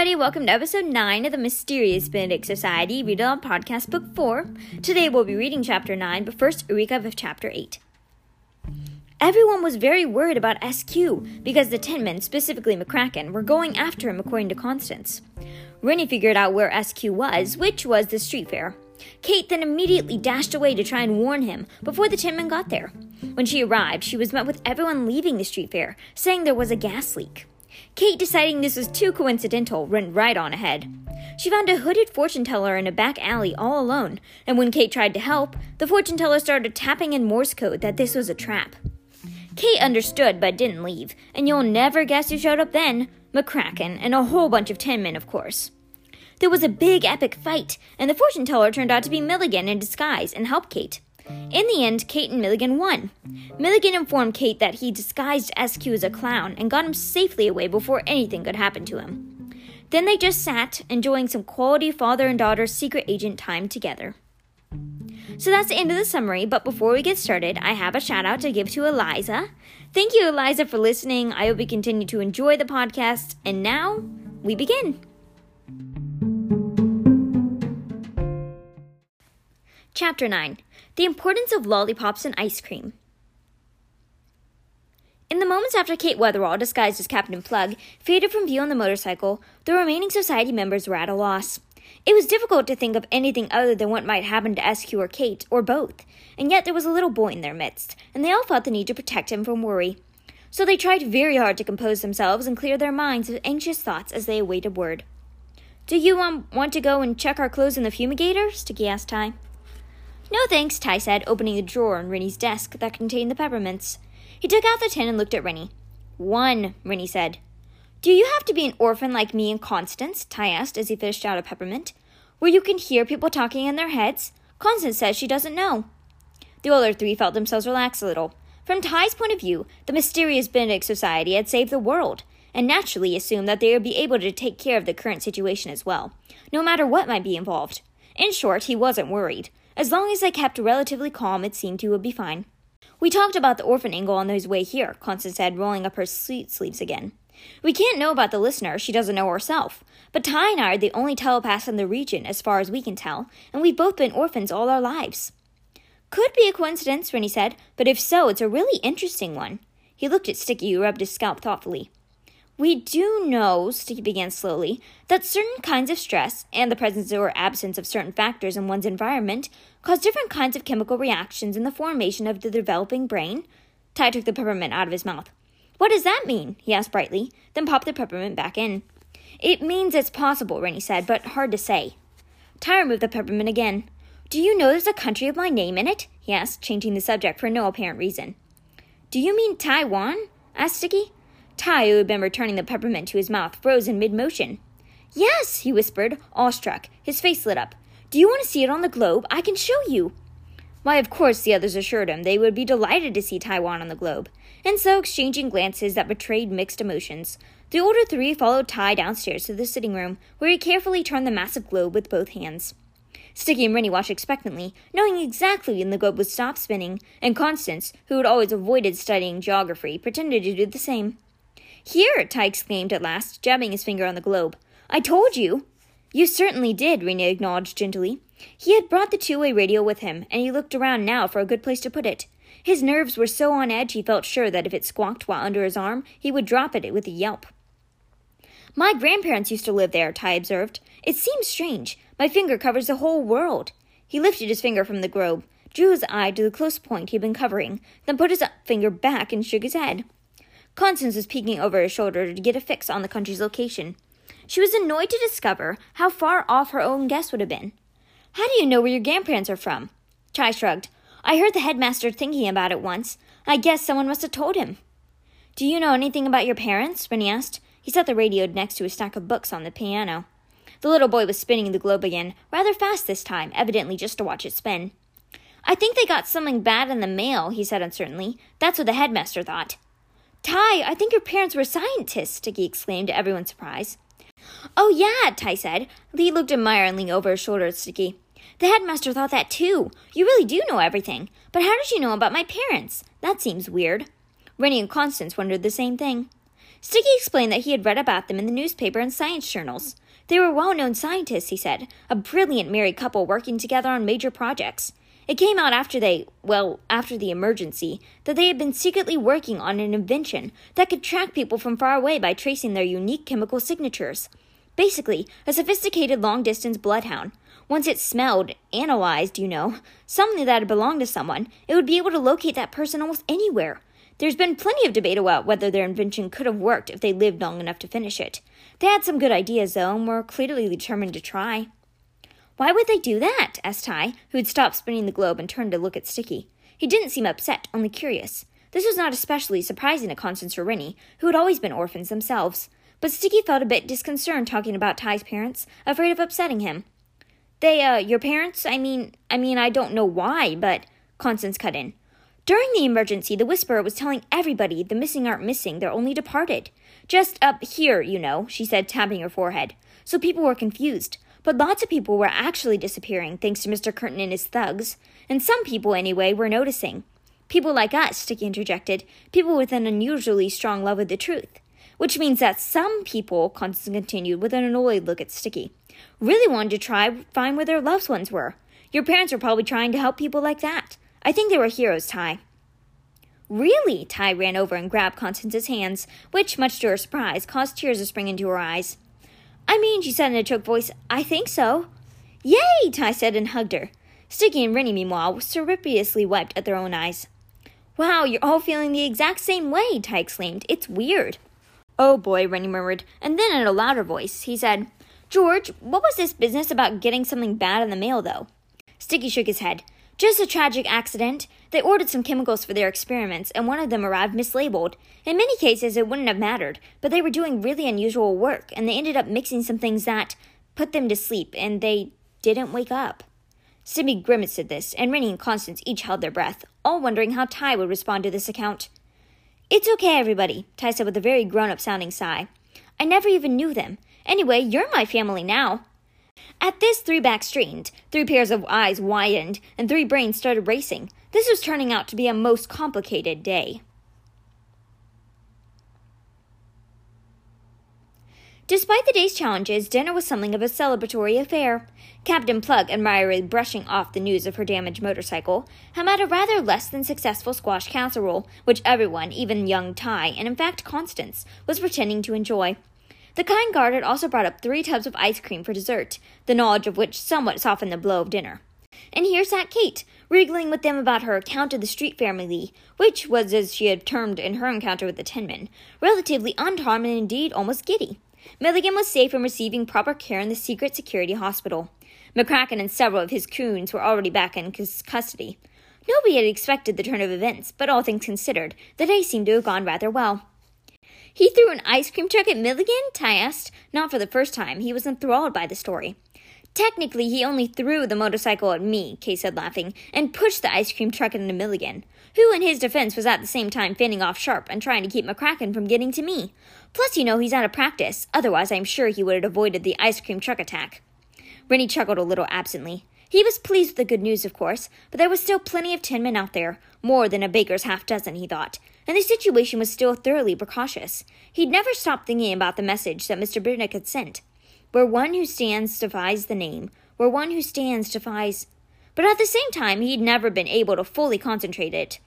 everybody. Welcome to episode 9 of the Mysterious Benedict Society Read Aloud Podcast, Book 4. Today we'll be reading chapter 9, but first, a recap of chapter 8. Everyone was very worried about SQ because the Tin Men, specifically McCracken, were going after him according to Constance. Reynie figured out where SQ was, which was the street fair. Kate then immediately dashed away to try and warn him before the Tin Men got there. When she arrived, she was met with everyone leaving the street fair, saying there was a gas leak. Kate, deciding this was too coincidental, went right on ahead. She found a hooded fortune teller in a back alley all alone, and when Kate tried to help, the fortune teller started tapping in Morse code that this was a trap. Kate understood but didn't leave, and you'll never guess who showed up then McCracken, and a whole bunch of tin men, of course. There was a big epic fight, and the fortune teller turned out to be Milligan in disguise and helped Kate. In the end, Kate and Milligan won. Milligan informed Kate that he disguised SQ as a clown and got him safely away before anything could happen to him. Then they just sat, enjoying some quality father and daughter secret agent time together. So that's the end of the summary, but before we get started, I have a shout out to give to Eliza. Thank you, Eliza, for listening. I hope you continue to enjoy the podcast. And now, we begin. Chapter 9 The Importance of Lollipops and Ice Cream. In the moments after Kate Weatherall, disguised as Captain Plug, faded from view on the motorcycle, the remaining society members were at a loss. It was difficult to think of anything other than what might happen to SQ or Kate, or both, and yet there was a little boy in their midst, and they all felt the need to protect him from worry. So they tried very hard to compose themselves and clear their minds of anxious thoughts as they awaited word. Do you um, want to go and check our clothes in the fumigator? Sticky asked Tai. No thanks, Tai said, opening the drawer in Reynie's desk that contained the peppermints. He took out the tin and looked at Reynie. One, Reynie said. Do you have to be an orphan like me and Constance? Tai asked as he fished out a peppermint. Where you can hear people talking in their heads? Constance says she doesn't know. The older three felt themselves relax a little. From Tai's point of view, the mysterious Benedict Society had saved the world, and naturally assumed that they would be able to take care of the current situation as well, no matter what might be involved. In short, he wasn't worried. As long as they kept relatively calm, it seemed he would be fine. We talked about the orphan angle on his way here, Constance said, rolling up her sleeve sleeves again. We can't know about the listener, she doesn't know herself. But Tai and I are the only telepaths in the region, as far as we can tell, and we've both been orphans all our lives. Could be a coincidence, Reynie said, but if so, it's a really interesting one. He looked at Sticky, who rubbed his scalp thoughtfully. We do know, Sticky began slowly, that certain kinds of stress and the presence or absence of certain factors in one's environment cause different kinds of chemical reactions in the formation of the developing brain. Tai took the peppermint out of his mouth. What does that mean? he asked brightly, then popped the peppermint back in. It means it's possible, Reynie said, but hard to say. Tai removed the peppermint again. Do you know there's a country with my name in it? he asked, changing the subject for no apparent reason. Do you mean Taiwan? asked Sticky. Tai, who had been returning the peppermint to his mouth, froze in mid motion. Yes, he whispered, awestruck. His face lit up. Do you want to see it on the globe? I can show you. Why, of course, the others assured him they would be delighted to see Taiwan on the globe and so exchanging glances that betrayed mixed emotions. The older three followed Tai downstairs to the sitting room, where he carefully turned the massive globe with both hands. Sticky and Reynie watched expectantly, knowing exactly when the globe would stop spinning, and Constance, who had always avoided studying geography, pretended to do the same. Here, Tai exclaimed at last, jabbing his finger on the globe. I told you! You certainly did, Reynie acknowledged gently. He had brought the two way radio with him, and he looked around now for a good place to put it. His nerves were so on edge he felt sure that if it squawked while under his arm, he would drop it with a yelp. My grandparents used to live there, Tai observed. It seems strange. My finger covers the whole world. He lifted his finger from the globe, drew his eye to the close point he had been covering, then put his finger back and shook his head. Constance was peeking over his shoulder to get a fix on the country's location. She was annoyed to discover how far off her own guess would have been. How do you know where your grandparents are from? Tai shrugged. I heard the headmaster thinking about it once. I guess someone must have told him. Do you know anything about your parents? Reynie asked. He set the radio next to a stack of books on the piano. The little boy was spinning the globe again, rather fast this time, evidently just to watch it spin. I think they got something bad in the mail, he said uncertainly. That's what the headmaster thought. Tai, I think your parents were scientists, Sticky exclaimed to everyone's surprise. Oh, yeah, Tai said. Lee looked admiringly over his shoulder at Sticky. The headmaster thought that too. You really do know everything. But how did you know about my parents? That seems weird. Reynie and Constance wondered the same thing. Sticky explained that he had read about them in the newspaper and science journals. They were well known scientists, he said, a brilliant married couple working together on major projects. It came out after they, well, after the emergency, that they had been secretly working on an invention that could track people from far away by tracing their unique chemical signatures. Basically, a sophisticated long distance bloodhound. Once it smelled, analyzed, you know, something that had belonged to someone, it would be able to locate that person almost anywhere. There's been plenty of debate about whether their invention could have worked if they lived long enough to finish it. They had some good ideas, though, and were clearly determined to try. Why would they do that? asked Tai, who had stopped spinning the globe and turned to look at Sticky. He didn't seem upset, only curious. This was not especially surprising to Constance or Reynie, who had always been orphans themselves. But Sticky felt a bit disconcerted talking about Tai's parents, afraid of upsetting him. They, uh, your parents? I mean, I mean, I don't know why, but. Constance cut in. During the emergency, the Whisperer was telling everybody the missing aren't missing, they're only departed. Just up here, you know, she said, tapping her forehead. So people were confused. But lots of people were actually disappearing, thanks to Mr. Curtain and his thugs. And some people, anyway, were noticing. People like us, Sticky interjected, people with an unusually strong love of the truth. Which means that some people, Constance continued with an annoyed look at Sticky, really wanted to try find where their loved ones were. Your parents were probably trying to help people like that. I think they were heroes, Tai. Really? Tai ran over and grabbed Constance's hands, which, much to her surprise, caused tears to spring into her eyes. I mean, she said in a choked voice, I think so. Yay! Tai said and hugged her. Sticky and Reynie, meanwhile, surreptitiously wiped at their own eyes. Wow, you're all feeling the exact same way, Tai exclaimed. It's weird. Oh boy, Reynie murmured, and then in a louder voice, he said, George, what was this business about getting something bad in the mail, though? Sticky shook his head. Just a tragic accident. They ordered some chemicals for their experiments, and one of them arrived mislabeled. In many cases, it wouldn't have mattered, but they were doing really unusual work, and they ended up mixing some things that put them to sleep, and they didn't wake up. Sticky grimaced at this, and Reynie and Constance each held their breath, all wondering how Tai would respond to this account. It's okay, everybody, Tai said with a very grown up sounding sigh. I never even knew them. Anyway, you're my family now. At this, three backs straightened, three pairs of eyes widened, and three brains started racing. This was turning out to be a most complicated day. Despite the day's challenges, dinner was something of a celebratory affair. Captain Plug, admiringly brushing off the news of her damaged motorcycle, had made a rather less than successful squash casserole, which everyone, even young Tai, and in fact Constance, was pretending to enjoy. The kind guard had also brought up three tubs of ice cream for dessert, the knowledge of which somewhat softened the blow of dinner. And here sat Kate, wriggling with them about her account of the street family, which was, as she had termed in her encounter with the Tinman, relatively unharmed and indeed almost giddy. Milligan was safe and receiving proper care in the secret security hospital. McCracken and several of his coons were already back in custody. Nobody had expected the turn of events, but all things considered, the day seemed to have gone rather well. He threw an ice cream truck at Milligan? Tai asked. Not for the first time. He was enthralled by the story. Technically, he only threw the motorcycle at me, Kate said, laughing, and pushed the ice cream truck into Milligan, who, in his defense, was at the same time fending off Sharp and trying to keep McCracken from getting to me. Plus, you know, he's out of practice. Otherwise, I'm sure he would have avoided the ice cream truck attack. Reynie chuckled a little absently. He was pleased with the good news, of course, but there was still plenty of tin men out there, more than a baker's half dozen, he thought, and the situation was still thoroughly precautious. He'd never stopped thinking about the message that Mr. Benedict had sent. Where one who stands defies the name, where one who stands defies. But at the same time, he'd never been able to fully concentrate it.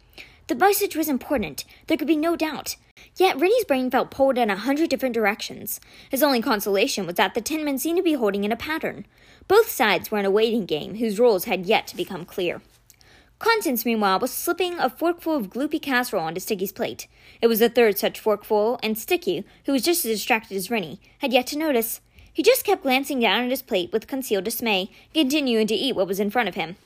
The message was important, there could be no doubt. Yet Reynie's brain felt pulled in a hundred different directions. His only consolation was that the Tin Men seemed to be holding in a pattern. Both sides were in a waiting game whose rules had yet to become clear. Constance, meanwhile, was slipping a forkful of gloopy casserole onto Sticky's plate. It was the third such forkful, and Sticky, who was just as distracted as Reynie, had yet to notice. He just kept glancing down at his plate with concealed dismay, continuing to eat what was in front of him.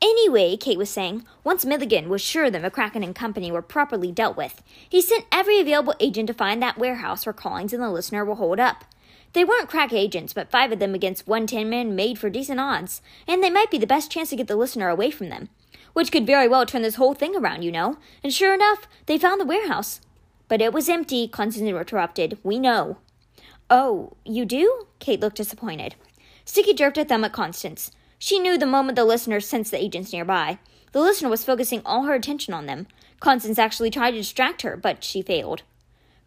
Anyway, Kate was saying, once Milligan was sure that McCracken and Company were properly dealt with, he sent every available agent to find that warehouse where Crawlings and the listener were holed up. They weren't crack agents, but five of them against one ten men made for decent odds, and they might be the best chance to get the listener away from them. Which could very well turn this whole thing around, you know. And sure enough, they found the warehouse. But it was empty, Constance interrupted. We know. Oh, you do? Kate looked disappointed. Sticky jerked a thumb at Constance. She knew the moment the listener sensed the agents nearby. The listener was focusing all her attention on them. Constance actually tried to distract her, but she failed.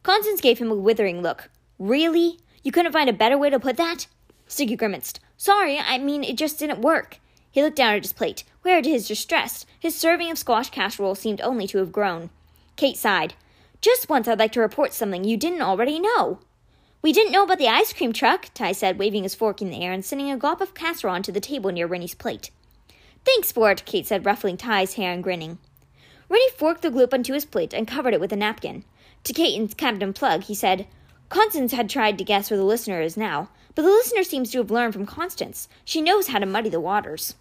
Constance gave him a withering look. Really? You couldn't find a better way to put that? Sticky grimaced. Sorry, I mean, it just didn't work. He looked down at his plate, where to his distress, his serving of squash casserole seemed only to have grown. Kate sighed. Just once I'd like to report something you didn't already know. We didn't know about the ice cream truck, Tai said, waving his fork in the air and sending a glop of casserole onto the table near Reynie's plate. Thanks for it, Kate said, ruffling Tai's hair and grinning. Reynie forked the gloop onto his plate and covered it with a napkin. To Kate and Captain Plug, he said, Constance had tried to guess where the listener is now, but the listener seems to have learned from Constance. She knows how to muddy the waters.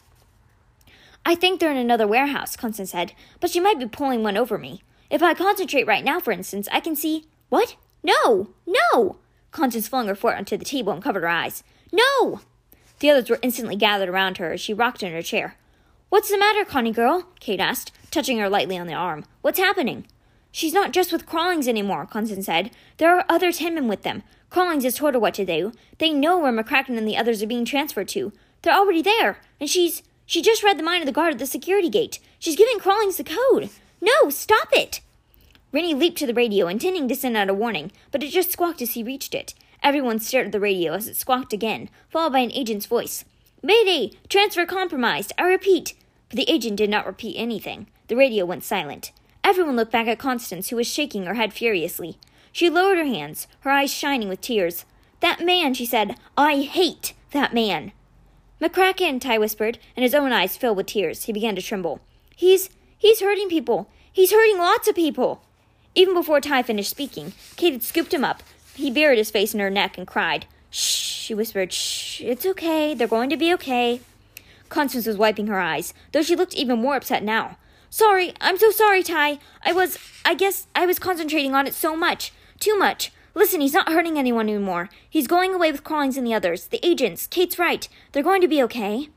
I think they're in another warehouse, Constance said, but she might be pulling one over me. If I concentrate right now, for instance, I can see. What? No! No! Constance flung her foot onto the table and covered her eyes. No! The others were instantly gathered around her as she rocked in her chair. What's the matter, Connie girl? Kate asked, touching her lightly on the arm. What's happening? She's not just with Crawlings anymore, Constance said. There are other Tin Men with them. Crawlings has told her what to do. They know where McCracken and the others are being transferred to. They're already there, and she's she just read the mind of the guard at the security gate. She's giving Crawlings the code. No, stop it! Reynie leaped to the radio, intending to send out a warning, but it just squawked as he reached it. Everyone stared at the radio as it squawked again, followed by an agent's voice. Mayday! Transfer compromised! I repeat! But the agent did not repeat anything. The radio went silent. Everyone looked back at Constance, who was shaking her head furiously. She lowered her hands, her eyes shining with tears. That man, she said. I hate that man. McCracken, Tai whispered, and his own eyes filled with tears. He began to tremble. He's he's hurting people. He's hurting lots of people. Even before Tai finished speaking, Kate had scooped him up. He buried his face in her neck and cried. Shh, she whispered. Shh, it's okay. They're going to be okay. Constance was wiping her eyes, though she looked even more upset now. Sorry, I'm so sorry, Tai. I was, I guess I was concentrating on it so much. Too much. Listen, he's not hurting anyone anymore. He's going away with Crawlings and the others. The agents. Kate's right. They're going to be okay.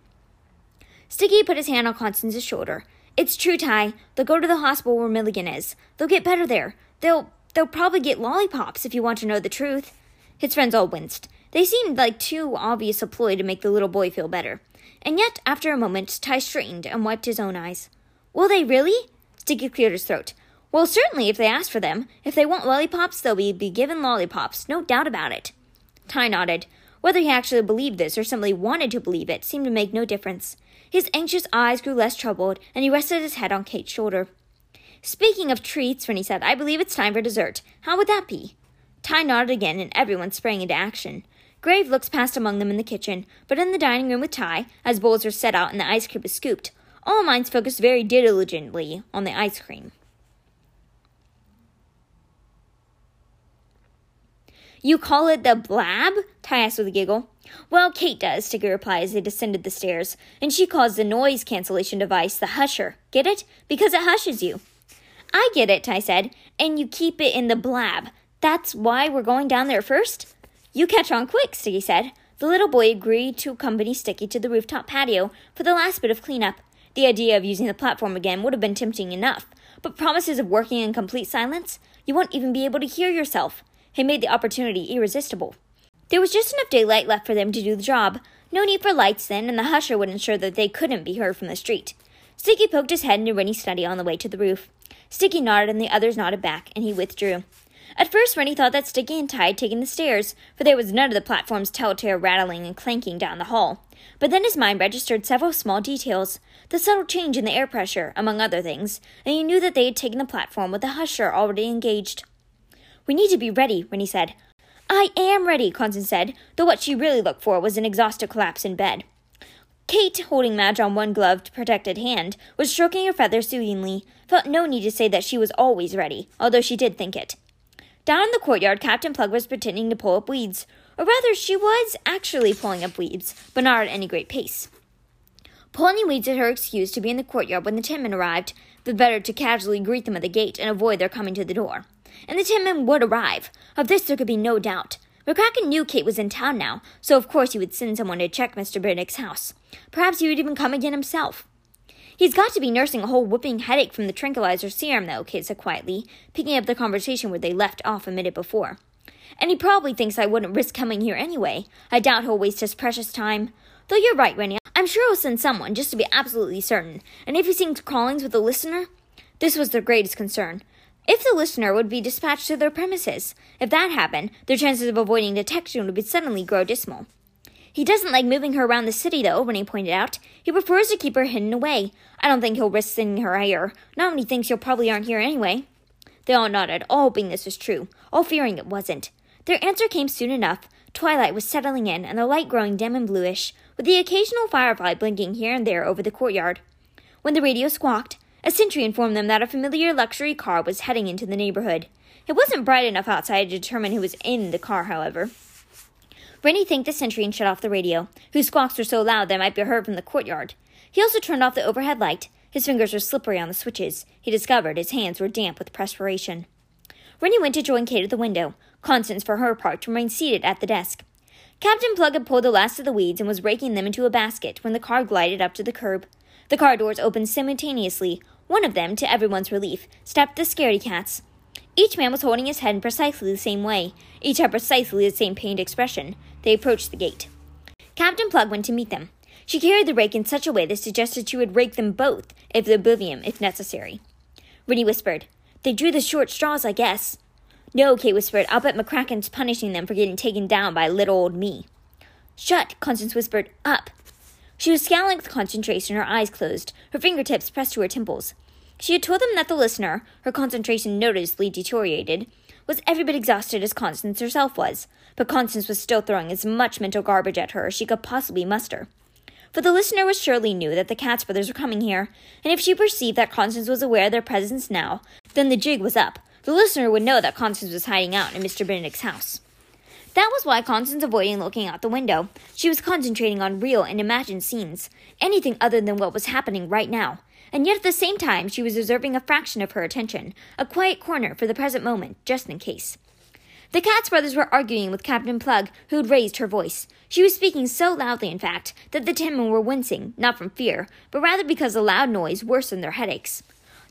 Sticky put his hand on Constance's shoulder. It's true, Tai. They'll go to the hospital where Milligan is. They'll get better there. They'll they'll probably get lollipops if you want to know the truth. His friends all winced. They seemed like too obvious a ploy to make the little boy feel better. And yet, after a moment, Tai straightened and wiped his own eyes. Will they really? Sticky cleared his throat. Well, certainly, if they ask for them. If they want lollipops, they'll be, be given lollipops, no doubt about it. Tai nodded. Whether he actually believed this or simply wanted to believe it seemed to make no difference. His anxious eyes grew less troubled, and he rested his head on Kate's shoulder. Speaking of treats, Reynie said, I believe it's time for dessert. How would that be? Tai nodded again, and everyone sprang into action. Grave looks passed among them in the kitchen, but in the dining room with Tai, as bowls were set out and the ice cream was scooped, all minds focused very diligently on the ice cream. You call it the blab? Tai asked with a giggle. Well, Kate does, Sticky replied as they descended the stairs, and she calls the noise cancellation device the husher. Get it? Because it hushes you. I get it, Tai said, and you keep it in the blab. That's why we're going down there first? You catch on quick, Sticky said. The little boy agreed to accompany Sticky to the rooftop patio for the last bit of cleanup. The idea of using the platform again would have been tempting enough, but promises of working in complete silence? You won't even be able to hear yourself. He made the opportunity irresistible. There was just enough daylight left for them to do the job. No need for lights then, and the husher would ensure that they couldn't be heard from the street. Sticky poked his head into Reynie's study on the way to the roof. Sticky nodded, and the others nodded back, and he withdrew. At first, Reynie thought that Sticky and Tai had taken the stairs, for there was none of the platform's telltale rattling and clanking down the hall. But then his mind registered several small details the subtle change in the air pressure, among other things, and he knew that they had taken the platform with the husher already engaged. We need to be ready, Reynie said. I am ready, Constance said, though what she really looked for was an exhausted collapse in bed. Kate, holding Madge on one gloved, protected hand, was stroking her feathers soothingly, felt no need to say that she was always ready, although she did think it. Down in the courtyard, Captain Plug was pretending to pull up weeds, or rather, she was actually pulling up weeds, but not at any great pace. Weeds at her excuse to be in the courtyard when the men arrived, the better to casually greet them at the gate and avoid their coming to the door and the men would arrive. Of this there could be no doubt. McCracken knew Kate was in town now, so of course he would send someone to check Mr. Benedict's house. Perhaps he would even come again himself. He's got to be nursing a whole whooping headache from the tranquilizer serum, though, Kate said quietly, picking up the conversation where they left off a minute before. And he probably thinks I wouldn't risk coming here anyway. I doubt he'll waste his precious time. Though you're right, Reynie. I'm sure he'll send someone, just to be absolutely certain. And if he sings Crawlings with a listener? This was their greatest concern. If the listener would be dispatched to their premises. If that happened, their chances of avoiding detection would suddenly grow dismal. He doesn't like moving her around the city, though, Reynie pointed out. He prefers to keep her hidden away. I don't think he'll risk sending her here, not when he thinks you will probably aren't here anyway. They all nodded, all hoping this was true, all fearing it wasn't. Their answer came soon enough. Twilight was settling in, and the light growing dim and bluish, with the occasional firefly blinking here and there over the courtyard. When the radio squawked, a sentry informed them that a familiar luxury car was heading into the neighborhood. It wasn't bright enough outside to determine who was in the car, however. Reynie thanked the sentry and shut off the radio, whose squawks were so loud they might be heard from the courtyard. He also turned off the overhead light. His fingers were slippery on the switches. He discovered his hands were damp with perspiration. Reynie went to join Kate at the window. Constance, for her part, remained seated at the desk. Captain Plug had pulled the last of the weeds and was raking them into a basket when the car glided up to the curb. The car doors opened simultaneously. One of them, to everyone's relief, stepped the scaredy cats. Each man was holding his head in precisely the same way. Each had precisely the same pained expression. They approached the gate. Captain Plug went to meet them. She carried the rake in such a way that suggested she would rake them both, if the oblivion, if necessary. Reynie whispered, They drew the short straws, I guess. No, Kate whispered. I'll bet McCracken's punishing them for getting taken down by little old me. Shut, Constance whispered. Up. She was scowling with concentration, her eyes closed, her fingertips pressed to her temples. She had told them that the listener, her concentration noticeably deteriorated, was every bit exhausted as Constance herself was, but Constance was still throwing as much mental garbage at her as she could possibly muster. For the listener was surely knew that the Katz brothers were coming here, and if she perceived that Constance was aware of their presence now, then the jig was up. The listener would know that Constance was hiding out in Mr. Benedict's house. That was why Constance avoided looking out the window. She was concentrating on real and imagined scenes, anything other than what was happening right now, and yet at the same time she was reserving a fraction of her attention, a quiet corner for the present moment, just in case. The Katz brothers were arguing with Captain Plug, who had raised her voice. She was speaking so loudly, in fact, that the Tin Men were wincing, not from fear, but rather because the loud noise worsened their headaches.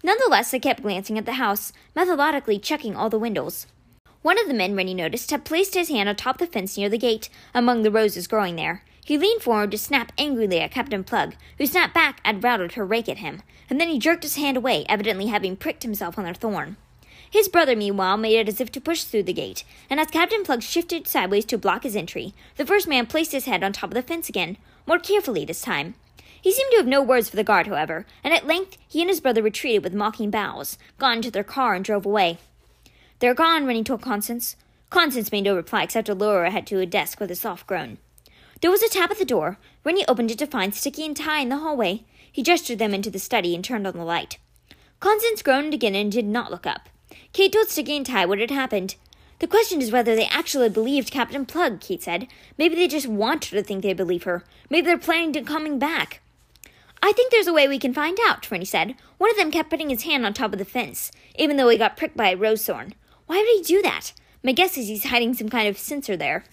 Nonetheless, they kept glancing at the house, methodically checking all the windows. One of the men Reynie noticed had placed his hand atop the fence near the gate, among the roses growing there. He leaned forward to snap angrily at Captain Plug, who snapped back and routed her rake at him, and then he jerked his hand away, evidently having pricked himself on a thorn. His brother, meanwhile, made it as if to push through the gate, and as Captain Plug shifted sideways to block his entry, the first man placed his head on top of the fence again, more carefully this time. He seemed to have no words for the guard, however, and at length he and his brother retreated with mocking bows, got into their car, and drove away. They're gone, Reynie told Constance. Constance made no reply except to lower her head to a desk with a soft groan. There was a tap at the door. Reynie opened it to find Sticky and Tai in the hallway. He gestured them into the study and turned on the light. Constance groaned again and did not look up. Kate told Sticky and Tai what had happened. The question is whether they actually believed Captain Plug, Kate said. Maybe they just want her to think they believe her. Maybe they're planning on coming back. I think there's a way we can find out, Reynie said. One of them kept putting his hand on top of the fence, even though he got pricked by a rose thorn. Why would he do that? My guess is he's hiding some kind of sensor there.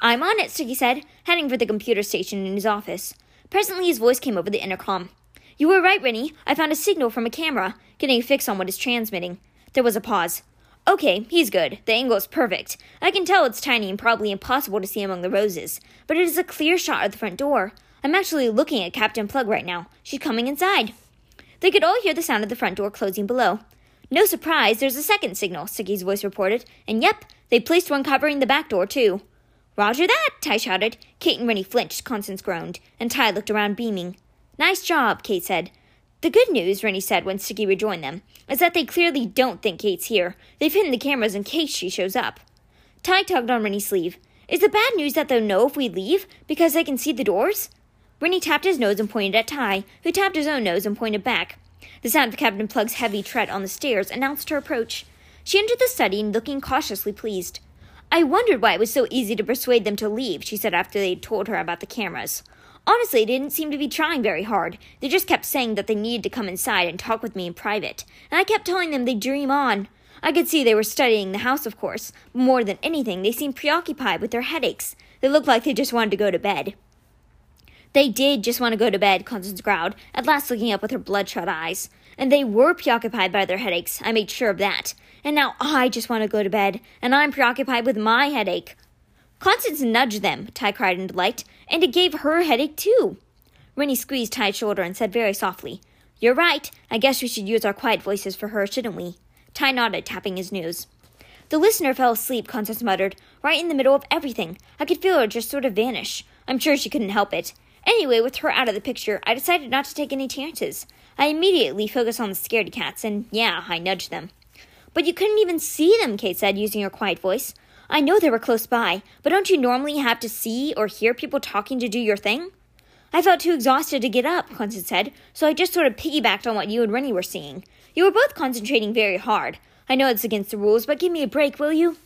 I'm on it, Sticky said, heading for the computer station in his office. Presently his voice came over the intercom. You were right, Reynie. I found a signal from a camera, getting a fix on what is transmitting. There was a pause. Okay, he's good. The angle is perfect. I can tell it's tiny and probably impossible to see among the roses, but it is a clear shot of the front door. I'm actually looking at Captain Plug right now. She's coming inside. They could all hear the sound of the front door closing below. No surprise, there's a second signal, Sticky's voice reported, and yep, they placed one covering the back door, too. Roger that, Tai shouted. Kate and Reynie flinched, Constance groaned, and Tai looked around beaming. Nice job, Kate said. The good news, Reynie said when Sticky rejoined them, is that they clearly don't think Kate's here. They've hidden the cameras in case she shows up. Tai tugged on Reynie's sleeve. Is the bad news that they'll know if we leave because they can see the doors? Reynie tapped his nose and pointed at Tai, who tapped his own nose and pointed back. The sound of Captain Plug's heavy tread on the stairs announced her approach. She entered the study looking cautiously pleased. I wondered why it was so easy to persuade them to leave, she said after they had told her about the cameras. Honestly, they didn't seem to be trying very hard. They just kept saying that they needed to come inside and talk with me in private, and I kept telling them they'd dream on. I could see they were studying the house, of course, but more than anything, they seemed preoccupied with their headaches. They looked like they just wanted to go to bed. They did just want to go to bed, Constance growled, at last looking up with her bloodshot eyes. And they were preoccupied by their headaches, I made sure of that. And now I just want to go to bed, and I'm preoccupied with my headache. Constance nudged them, Tai cried in delight, and it gave her a headache too. Reynie squeezed Tai's shoulder and said very softly, You're right. I guess we should use our quiet voices for her, shouldn't we? Tai nodded, tapping his nose. The listener fell asleep, Constance muttered, right in the middle of everything. I could feel her just sort of vanish. I'm sure she couldn't help it. Anyway, with her out of the picture, I decided not to take any chances. I immediately focused on the scaredy cats, and yeah, I nudged them. But you couldn't even see them, Kate said, using her quiet voice. I know they were close by, but don't you normally have to see or hear people talking to do your thing? I felt too exhausted to get up, Constance said, so I just sort of piggybacked on what you and Reynie were seeing. You were both concentrating very hard. I know it's against the rules, but give me a break, will you?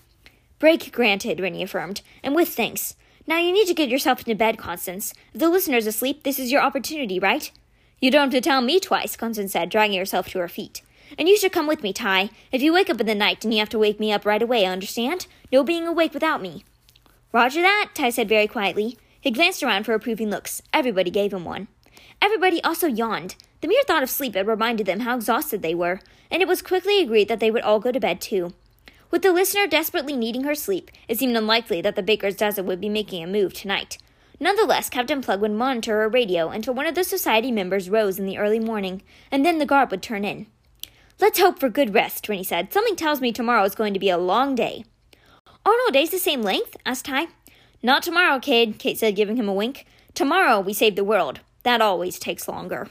Break granted, Reynie affirmed, and with thanks. Now you need to get yourself into bed, Constance. If the listener's asleep, this is your opportunity, right? You don't have to tell me twice, Constance said, dragging herself to her feet. And you should come with me, Tai. If you wake up in the night, then you have to wake me up right away, understand? No being awake without me. Roger that, Tai said very quietly. He glanced around for approving looks. Everybody gave him one. Everybody also yawned. The mere thought of sleep had reminded them how exhausted they were, and it was quickly agreed that they would all go to bed too. With the listener desperately needing her sleep, it seemed unlikely that the baker's dozen would be making a move tonight. Nonetheless, Captain Plug would monitor her radio until one of the society members rose in the early morning, and then the guard would turn in. Let's hope for good rest, Reynie said. Something tells me tomorrow is going to be a long day. Aren't all days the same length? asked Tai. Not tomorrow, kid, Kate said, giving him a wink. Tomorrow we save the world. That always takes longer.